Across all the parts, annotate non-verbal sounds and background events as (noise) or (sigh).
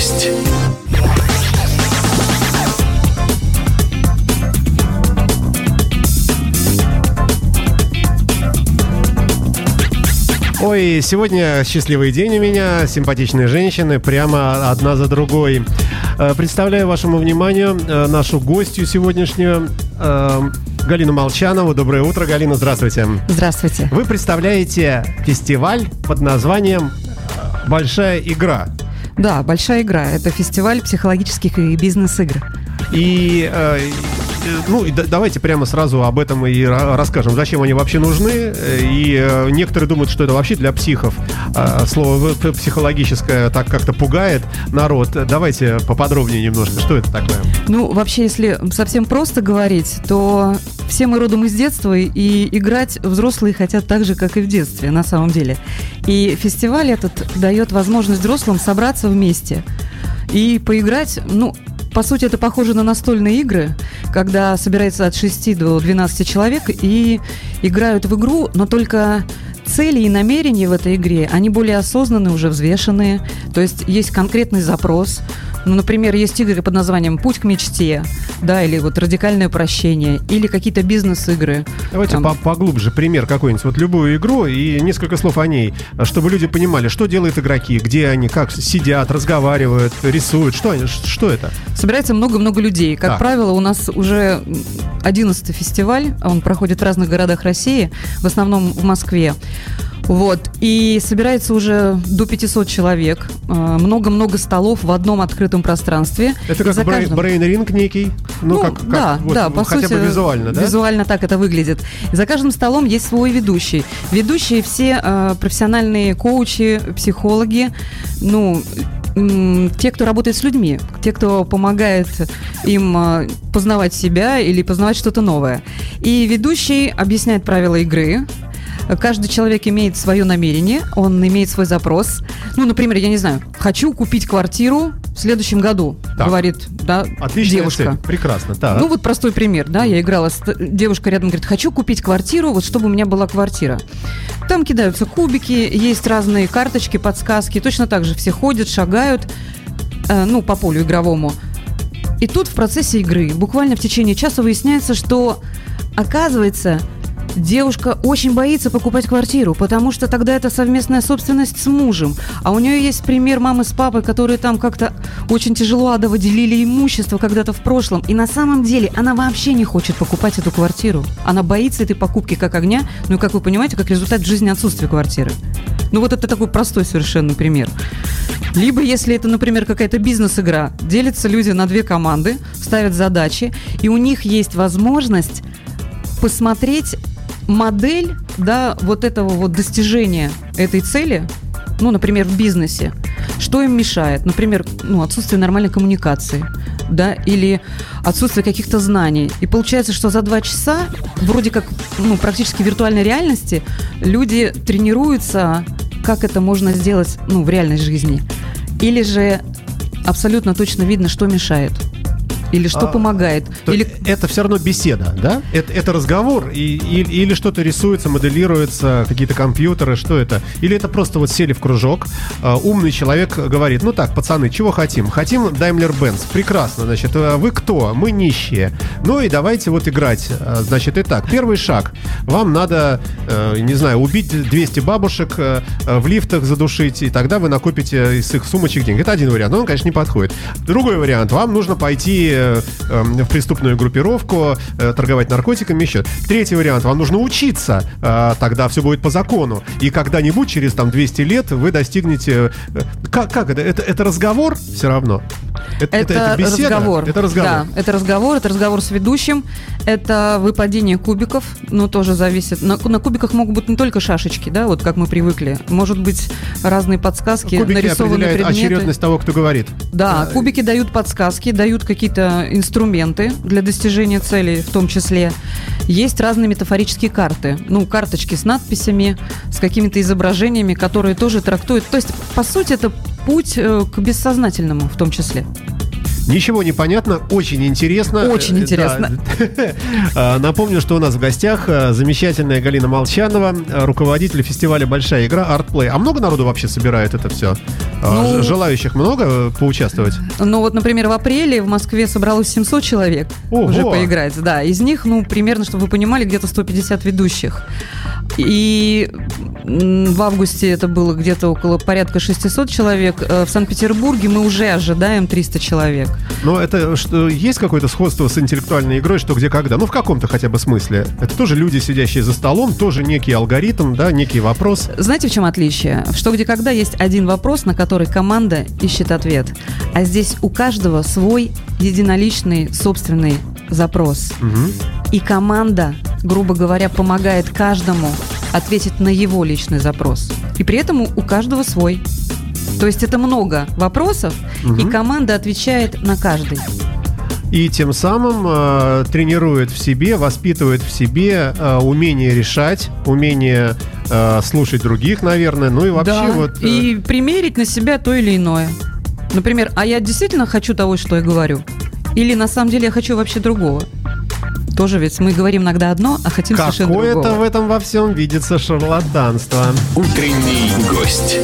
Гость. Ой, сегодня счастливый день у меня, симпатичные женщины, прямо одна за другой. Э, представляю вашему вниманию э, нашу гостью сегодняшнюю, э, Галину Молчанову. Доброе утро, Галина, здравствуйте. Здравствуйте. Вы представляете фестиваль под названием «Большая игра». Да, «Большая игра» — это фестиваль психологических и бизнес-игр. И ну, давайте прямо сразу об этом и расскажем, зачем они вообще нужны. И э, некоторые думают, что это вообще для психов. А, слово психологическое так как-то пугает народ. Давайте поподробнее немножко, что это такое? Ну, вообще, если совсем просто говорить, то все мы родом из детства, и играть взрослые хотят так же, как и в детстве, на самом деле. И фестиваль этот дает возможность взрослым собраться вместе и поиграть, ну, по сути, это похоже на настольные игры, когда собирается от 6 до 12 человек и играют в игру, но только цели и намерения в этой игре, они более осознанные, уже взвешенные. То есть есть конкретный запрос – ну, например, есть игры под названием «Путь к мечте», да, или вот «Радикальное прощение», или какие-то бизнес-игры. Давайте Там... поглубже пример какой-нибудь. Вот любую игру и несколько слов о ней, чтобы люди понимали, что делают игроки, где они, как сидят, разговаривают, рисуют, что, они, что это? Собирается много-много людей. Как так. правило, у нас уже 11 фестиваль, он проходит в разных городах России, в основном в Москве. Вот. И собирается уже до 500 человек. Э, много-много столов в одном открытом пространстве. Это как каждым... брейн-ринг некий? Ну, ну как, как, да, вот, да, по хотя сути, бы визуально, да? Визуально так это выглядит. За каждым столом есть свой ведущий. Ведущие все э, профессиональные коучи, психологи, ну, те, кто работает с людьми, те, кто помогает им э, познавать себя или познавать что-то новое. И ведущий объясняет правила игры, Каждый человек имеет свое намерение, он имеет свой запрос. Ну, например, я не знаю, хочу купить квартиру в следующем году, так. говорит да, Отличная девушка. Цель. Прекрасно, так. Ну, вот простой пример, да, я играла, с... девушка рядом говорит, хочу купить квартиру, вот чтобы у меня была квартира. Там кидаются кубики, есть разные карточки, подсказки, точно так же все ходят, шагают, э, ну, по полю игровому. И тут в процессе игры, буквально в течение часа выясняется, что, оказывается, Девушка очень боится покупать квартиру, потому что тогда это совместная собственность с мужем. А у нее есть пример мамы с папой, которые там как-то очень тяжело адово делили имущество когда-то в прошлом. И на самом деле она вообще не хочет покупать эту квартиру. Она боится этой покупки как огня, ну и, как вы понимаете, как результат жизни отсутствия квартиры. Ну вот это такой простой совершенно пример. Либо, если это, например, какая-то бизнес-игра, делятся люди на две команды, ставят задачи, и у них есть возможность посмотреть модель, да, вот этого вот достижения этой цели, ну, например, в бизнесе, что им мешает? Например, ну, отсутствие нормальной коммуникации, да, или отсутствие каких-то знаний. И получается, что за два часа, вроде как, ну, практически виртуальной реальности, люди тренируются, как это можно сделать, ну, в реальной жизни. Или же абсолютно точно видно, что мешает. Или что а, помогает? Или... Это все равно беседа, да? Это, это разговор? И, и, или что-то рисуется, моделируется, какие-то компьютеры, что это? Или это просто вот сели в кружок, а, умный человек говорит, ну так, пацаны, чего хотим? Хотим Daimler-Benz. Прекрасно, значит, а вы кто? Мы нищие. Ну и давайте вот играть. А, значит, итак, первый шаг. Вам надо, э, не знаю, убить 200 бабушек, э, в лифтах задушить, и тогда вы накопите из их сумочек деньги. Это один вариант, но он, конечно, не подходит. Другой вариант. Вам нужно пойти Э, в преступную группировку, э, торговать наркотиками, еще. Третий вариант, вам нужно учиться, э, тогда все будет по закону. И когда-нибудь, через там 200 лет, вы достигнете... Как, как это? это? Это разговор все равно? Это, это, это, беседа? разговор. Это разговор. Да, это разговор, это разговор с ведущим, это выпадение кубиков, но тоже зависит. На, на кубиках могут быть не только шашечки, да, вот как мы привыкли. Может быть разные подсказки, Кубики нарисованные предметы. очередность того, кто говорит. Да, кубики дают подсказки, дают какие-то инструменты для достижения целей в том числе. Есть разные метафорические карты. Ну, карточки с надписями, с какими-то изображениями, которые тоже трактуют. То есть, по сути, это путь э, к бессознательному в том числе. Ничего не понятно, очень интересно. Очень э, интересно. Да. (laughs) Напомню, что у нас в гостях э, замечательная Галина Молчанова, руководитель фестиваля «Большая игра» Артплей. А много народу вообще собирает это все? А, Ну- Желающих много поучаствовать? Ну вот, например, в апреле в Москве собралось 700 человек Ого! уже поиграть. Да, из них, ну, примерно, чтобы вы понимали, где-то 150 ведущих. И в августе это было где-то около порядка 600 человек. Э, В Санкт-Петербурге мы уже ожидаем 300 человек. Но это что, есть какое-то сходство с интеллектуальной игрой, что где когда? Ну, в каком-то хотя бы смысле. Это тоже люди, сидящие за столом, тоже некий алгоритм, да, некий вопрос. Знаете, в чем отличие? В что, где, когда есть один вопрос, на который команда ищет ответ. А здесь у каждого свой единоличный собственный запрос. Мгм. И команда, грубо говоря, помогает каждому ответить на его личный запрос. И при этом у каждого свой. То есть это много вопросов, и Мгм. команда отвечает на каждый. И тем самым э, тренирует в себе, воспитывает в себе э, умение решать, умение э, слушать других, наверное. Ну и вообще Да, вот... э, И примерить на себя то или иное. Например, а я действительно хочу того, что я говорю? Или на самом деле я хочу вообще другого? Тоже ведь мы говорим иногда одно, а хотим совершенно Какое-то другого. в этом во всем видится шарлатанство. Утренний гость.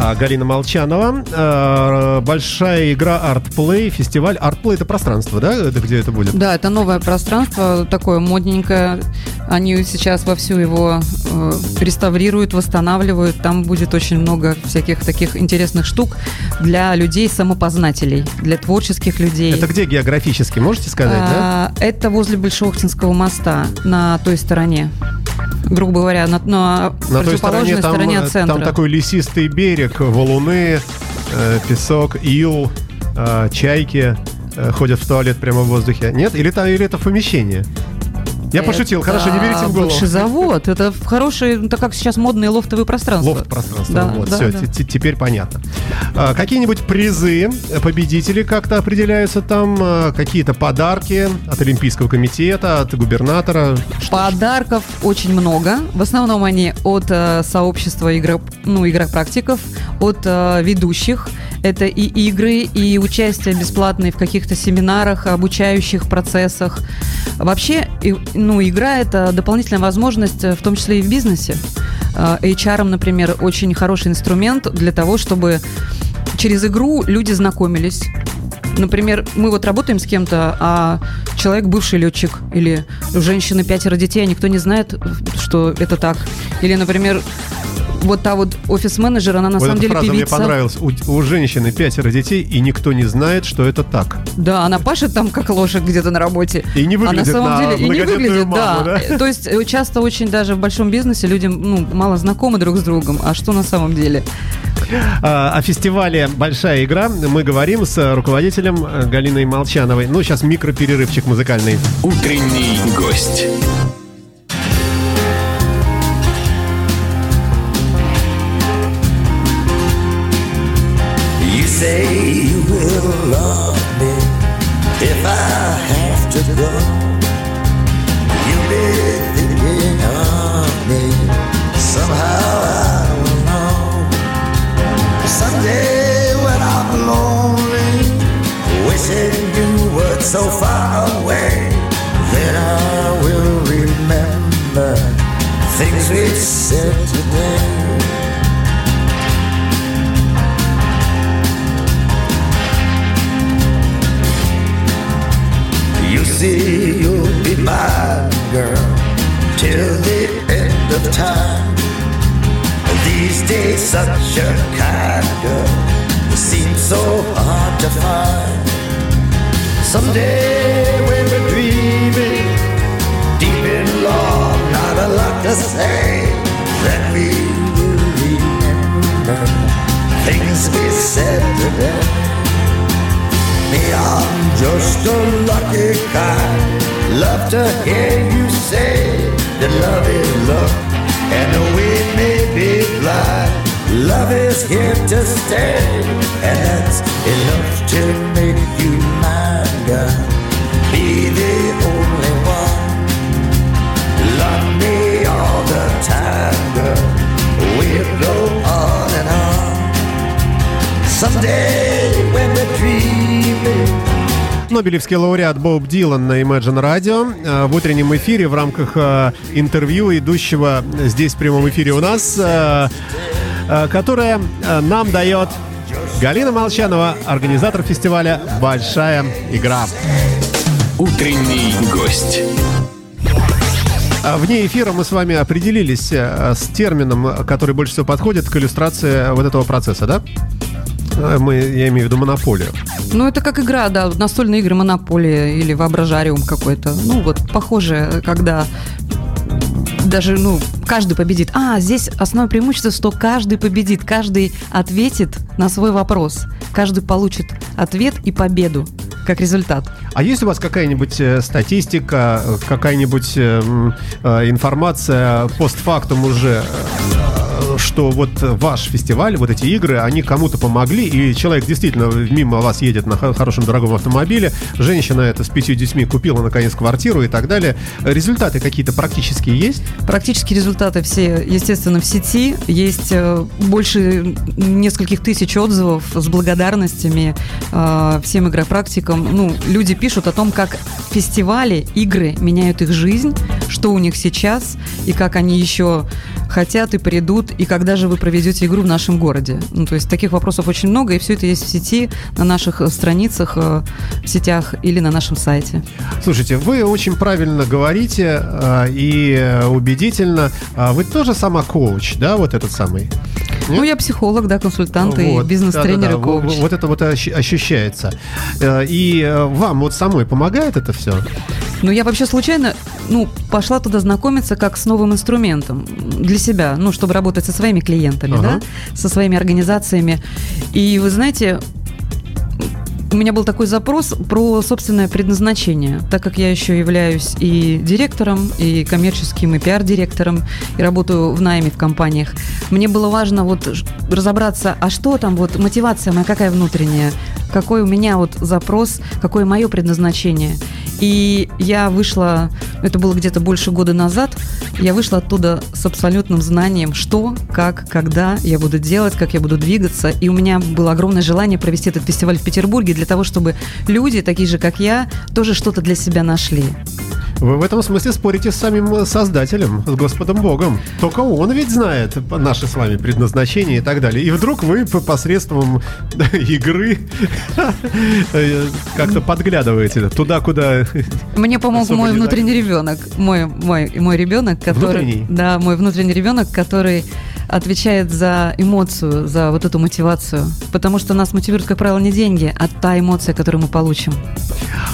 А, Галина Молчанова. А, большая игра ArtPlay, фестиваль. ArtPlay это пространство, да? Это где это будет? Да, это новое пространство, такое модненькое. Они сейчас вовсю его э, реставрируют, восстанавливают. Там будет очень много всяких таких интересных штук для людей самопознателей, для творческих людей. Это где географически, можете сказать, да? А, Это возле Большеохтинского моста на той стороне. Грубо говоря, на, на На той стороне противоположной там, стороне э, от центра. там такой лесистый берег, валуны, э, песок, ил, э, чайки э, ходят в туалет прямо в воздухе. Нет? Или, там, или это помещение? Я пошутил, хорошо, не берите в голову. Завод. Это хорошие, ну, так как сейчас модные лофтовые пространства. Лофт пространство. Да, вот, да, все, да. теперь понятно. А, Какие-нибудь призы, э, победители как-то определяются там, а, какие-то подарки от Олимпийского комитета, от губернатора. Подарков очень много. В основном они от э, сообщества игро, ну, игропрактиков, от э, ведущих. Это и игры, и участие бесплатное в каких-то семинарах, обучающих процессах. Вообще, ну, игра – это дополнительная возможность, э, в том числе и в бизнесе. Э, HR, например, очень хороший инструмент для того, чтобы через игру люди знакомились. Например, мы вот работаем с кем-то, а человек бывший летчик, или у женщины пятеро детей, а никто не знает, что это так. Или, например, вот та вот офис-менеджер, она на вот самом эта деле фраза мне певица. понравилась. У, у женщины пятеро детей, и никто не знает, что это так. Да, она пашет там как лошадь где-то на работе. И не а на выглядит самом на деле и не выглядит, маму, да. да? То есть э, часто очень даже в большом бизнесе люди ну, мало знакомы друг с другом. А что на самом деле? А, О фестивале «Большая игра» мы говорим с руководителем э, Галиной Молчановой. Ну, сейчас микроперерывчик музыкальный. Утренний гость. Will such a kind girl seems so hard to find. Someday, when we're dreaming, deep in love, not a lot to say, then we will remember things we said today. Me, I'm just a lucky guy. Love to hear you say that love is love, and we may be blind. Love is here to stay, and that's enough to make you mine, girl. Be the only one. Love me all the time, girl. We'll go on and on. Someday when we're dreaming. Нобелевский лауреат Боб Дилан на Imagine Radio э, в утреннем эфире в рамках э, интервью идущего здесь в прямом эфире у нас э, э, которое э, нам дает Галина Молчанова, организатор фестиваля «Большая игра». Утренний гость. А Вне эфира мы с вами определились э, с термином, который больше всего подходит к иллюстрации вот этого процесса, да? Э, Мы, я имею в виду монополию. Ну, это как игра, да, настольные игры Монополия или Воображариум какой-то. Ну, вот похоже, когда даже, ну, каждый победит. А, здесь основное преимущество, что каждый победит, каждый ответит на свой вопрос. Каждый получит ответ и победу как результат. А есть у вас какая-нибудь э, статистика, э, какая-нибудь э, информация постфактум уже, что вот ваш фестиваль, вот эти игры, они кому-то помогли, и человек действительно мимо вас едет на хо- хорошем дорогом автомобиле, женщина это с пятью детьми купила наконец квартиру и так далее. Результаты какие-то практические есть? Практически результаты все, естественно, в сети. Есть э, больше нескольких тысяч отзывов с благодарностями э, всем игропрактикам. Ну, люди пишут о том, как фестивали, игры меняют их жизнь, что у них сейчас, и как они еще хотят и придут, и когда же вы проведете игру в нашем городе. Ну, то есть таких вопросов очень много, и все это есть в сети, на наших э, страницах, э, в сетях или на нашем сайте. Слушайте, вы очень правильно говорите э, и убедительно. А Вы тоже сама коуч, да, вот этот самый? Ну, я психолог, да, консультант Вот, и бизнес-тренер да-да-да, и коуч. во- Вот это вот ощ- ощущается. Э, И э, вам вот самой помогает это все? Ну, я вообще случайно, ну, пошла туда знакомиться как с новым инструментом для себя, ну, чтобы работать со своими клиентами, Ага. да, со своими организациями. И вы знаете, у меня был такой запрос про собственное предназначение, так как я еще являюсь и директором, и коммерческим, и пиар-директором, и работаю в найме в компаниях. Мне было важно вот разобраться, а что там, вот мотивация моя какая внутренняя, какой у меня вот запрос, какое мое предназначение. И я вышла, это было где-то больше года назад, я вышла оттуда с абсолютным знанием, что, как, когда я буду делать, как я буду двигаться. И у меня было огромное желание провести этот фестиваль в Петербурге для того, чтобы люди, такие же, как я, тоже что-то для себя нашли. Вы в этом смысле спорите с самим создателем, с Господом Богом. Только он ведь знает наше с вами предназначение и так далее. И вдруг вы по- посредством (laughs) игры (laughs) как-то подглядываете туда, куда... (laughs) Мне помог мой внутренний ребенок. Мой, мой, мой ребенок, который. Внутренний? Да, мой внутренний ребенок, который отвечает за эмоцию, за вот эту мотивацию. Потому что нас мотивирует, как правило, не деньги, а та эмоция, которую мы получим.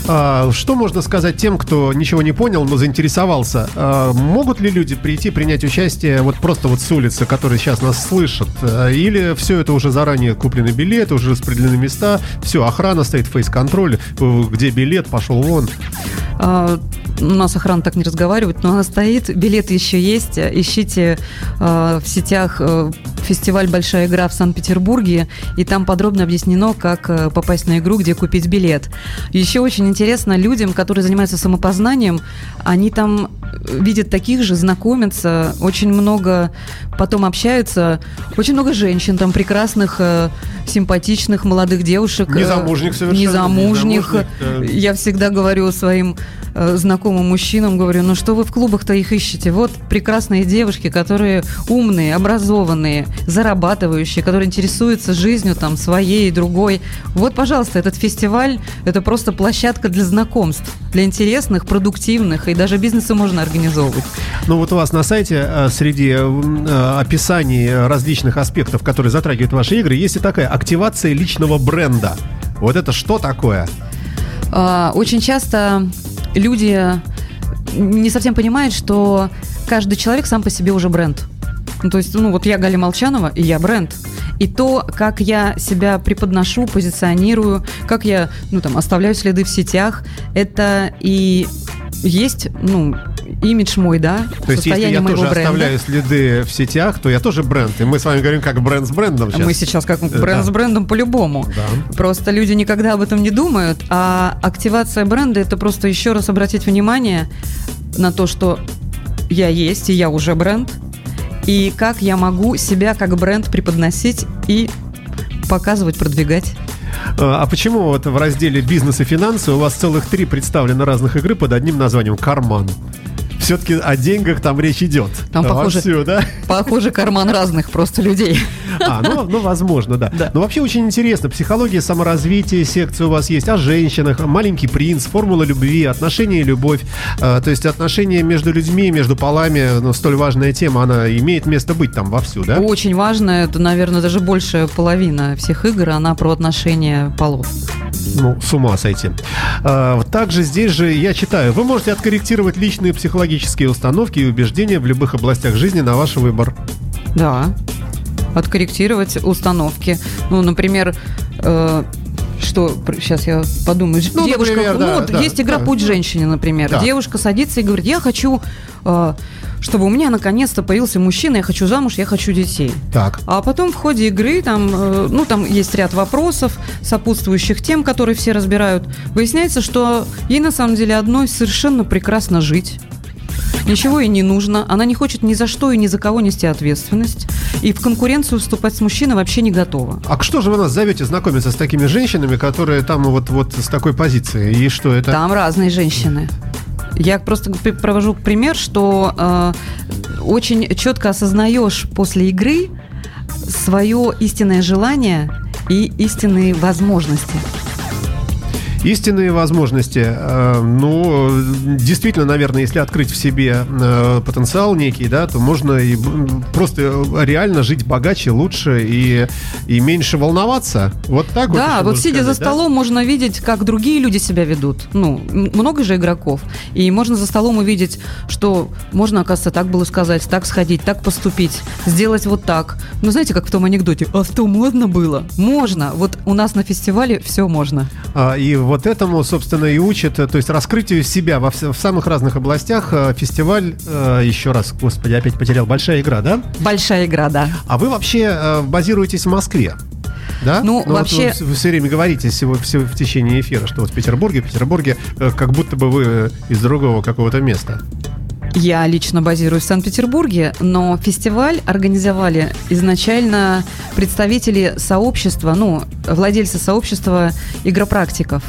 А, Что можно сказать тем, кто ничего не понял, но заинтересовался? А, Могут ли люди прийти, принять участие вот просто вот с улицы, которые сейчас нас слышат? А, Или все это уже заранее куплены билеты, уже распределены места, все, охрана стоит, фейс-контроль, э, где билет, пошел вон. А, У нас охрана так не разговаривает, но она стоит. Билеты еще есть. Ищите а, в сетях а, фестиваль «Большая игра» в Санкт-Петербурге, и там подробно объяснено, как а, попасть на игру, где купить билет. Еще очень интересно людям, которые занимаются самопознанием, они там видят таких же, знакомятся, очень много потом общаются, очень много женщин там прекрасных, э, симпатичных молодых девушек. э, Незамужних совершенно, Незамужних. незамужних, э. Я всегда говорю своим э, знакомым мужчинам, говорю, ну что вы в клубах-то их ищете? Вот прекрасные девушки, которые умные, образованные, зарабатывающие, которые интересуются жизнью там своей и другой. Вот, пожалуйста, этот фестиваль – это просто площадка для знакомств, для интересных, продуктивных, и даже бизнесы можно организовывать. Ну вот у вас на сайте э, среди э, описаний различных аспектов, которые затрагивают ваши игры, есть и такая активация личного бренда. Вот это что такое? А, Очень часто люди не совсем понимают, что каждый человек сам по себе уже бренд. Ну, то есть, ну вот я Галя Молчанова, и я бренд. И то, как я себя преподношу, позиционирую, как я, ну, там, оставляю следы в сетях, это и есть, ну, имидж мой, да, То есть, если я тоже бренда. оставляю следы в сетях, то я тоже бренд. И мы с вами говорим как бренд с брендом сейчас. Мы сейчас как бренд да. с брендом по-любому. Да. Просто люди никогда об этом не думают, а активация бренда это просто еще раз обратить внимание на то, что я есть, и я уже бренд, и как я могу себя как бренд преподносить и показывать, продвигать. А а почему вот в разделе «Бизнес и финансы» у вас целых три представлены разных игры под одним названием «Карман»? Все-таки о деньгах там речь идет. Там, похоже- Вовсю, да? Похоже, карман разных просто людей. А, ну, ну, возможно, да. Да. Но вообще очень интересно. Психология саморазвития, секция у вас есть о женщинах, маленький принц, формула любви, отношения и любовь. А, то есть отношения между людьми, между полами, ну, столь важная тема, она имеет место быть там вовсю, да? Очень важно, это, наверное, даже большая половина всех игр, она про отношения полов. Ну, с ума сойти. А, также здесь же я читаю. Вы можете откорректировать личные психологические установки и убеждения в любых областях жизни на ваш выбор. Да. Откорректировать установки. Ну, например, э, что сейчас я подумаю. Ну, Девушка, например, да, ну, вот да, есть игра да. Путь женщине, например. Да. Девушка садится и говорит: Я хочу, э, чтобы у меня наконец-то появился мужчина, я хочу замуж, я хочу детей. Так. А потом в ходе игры там, э, ну, там есть ряд вопросов, сопутствующих тем, которые все разбирают. Выясняется, что ей на самом деле одной совершенно прекрасно жить. Ничего ей не нужно. Она не хочет ни за что и ни за кого нести ответственность. И в конкуренцию вступать с мужчиной вообще не готова. А что же вы нас зовете знакомиться с такими женщинами, которые там вот, вот с такой позицией? И что это? Там разные женщины. Я просто провожу пример, что э, очень четко осознаешь после игры свое истинное желание и истинные возможности. Истинные возможности. э, ну, действительно, наверное, если открыть в себе э, потенциал некий, да, то можно и просто реально жить богаче, лучше и, и меньше волноваться. Вот так вот. Да, вот сидя за сказать, да? столом можно видеть, как другие люди себя ведут. Ну, много же игроков. И можно за столом увидеть, что можно, оказывается, так было сказать, так сходить, так поступить, сделать вот так. Ну, знаете, как в том анекдоте, а что, можно было? Можно. Вот у нас на фестивале все можно. А, И вот этому, собственно, и учат, э, то есть раскрытию себя во в самых разных областях. э, Фестиваль, э, еще раз, господи, опять потерял, большая игра, да? Большая игра, да. А вы вообще базируетесь в Москве? Да? Ну, вот вообще- вы, все время говорите всего, всего в течение эфира, что вот в Петербурге, в Петербурге, как будто бы вы из другого какого-то места. Я лично базируюсь в Санкт-Петербурге, но фестиваль организовали изначально представители сообщества, ну, владельцы сообщества игропрактиков.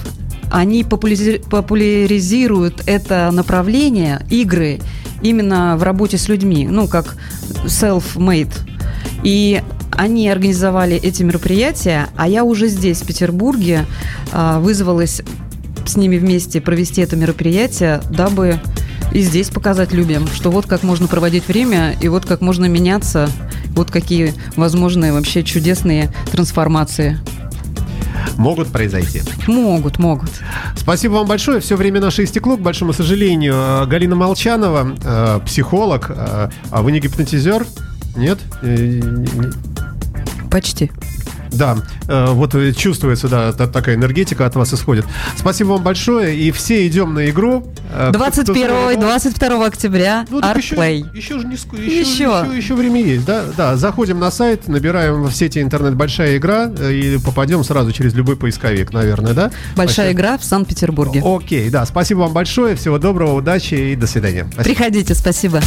Они популяри- популяризируют это направление игры именно в работе с людьми, ну, как self-made. И они организовали эти мероприятия, а я уже здесь, в Петербурге, а, вызвалась с ними вместе провести это мероприятие, дабы и здесь показать людям, что вот как можно проводить время, и вот как можно меняться, вот какие возможные вообще чудесные трансформации. Могут произойти. Могут, могут. Спасибо вам большое. Все время наше истекло, к большому сожалению. Э, Галина Молчанова, э, психолог. Э, А вы не гипнотизер? Нет? Не- не- Почти. Да, э, вот э, чувствуется, да, та- такая энергетика от вас исходит. Спасибо вам большое, и все идем на игру. Э, кто- кто 21 заинтересован- 22 октября Ну, еще, Artplay. еще же не ск- еще, Еще. еще, еще время есть, да? Да, заходим на сайт, набираем в сети интернет «Большая игра» э, и попадем сразу через любой поисковик, наверное, да? Большая Спасибо. игра в Санкт-Петербурге. Окей, да, спасибо вам большое, всего доброго, удачи и до свидания. Спасибо. Приходите, спасибо.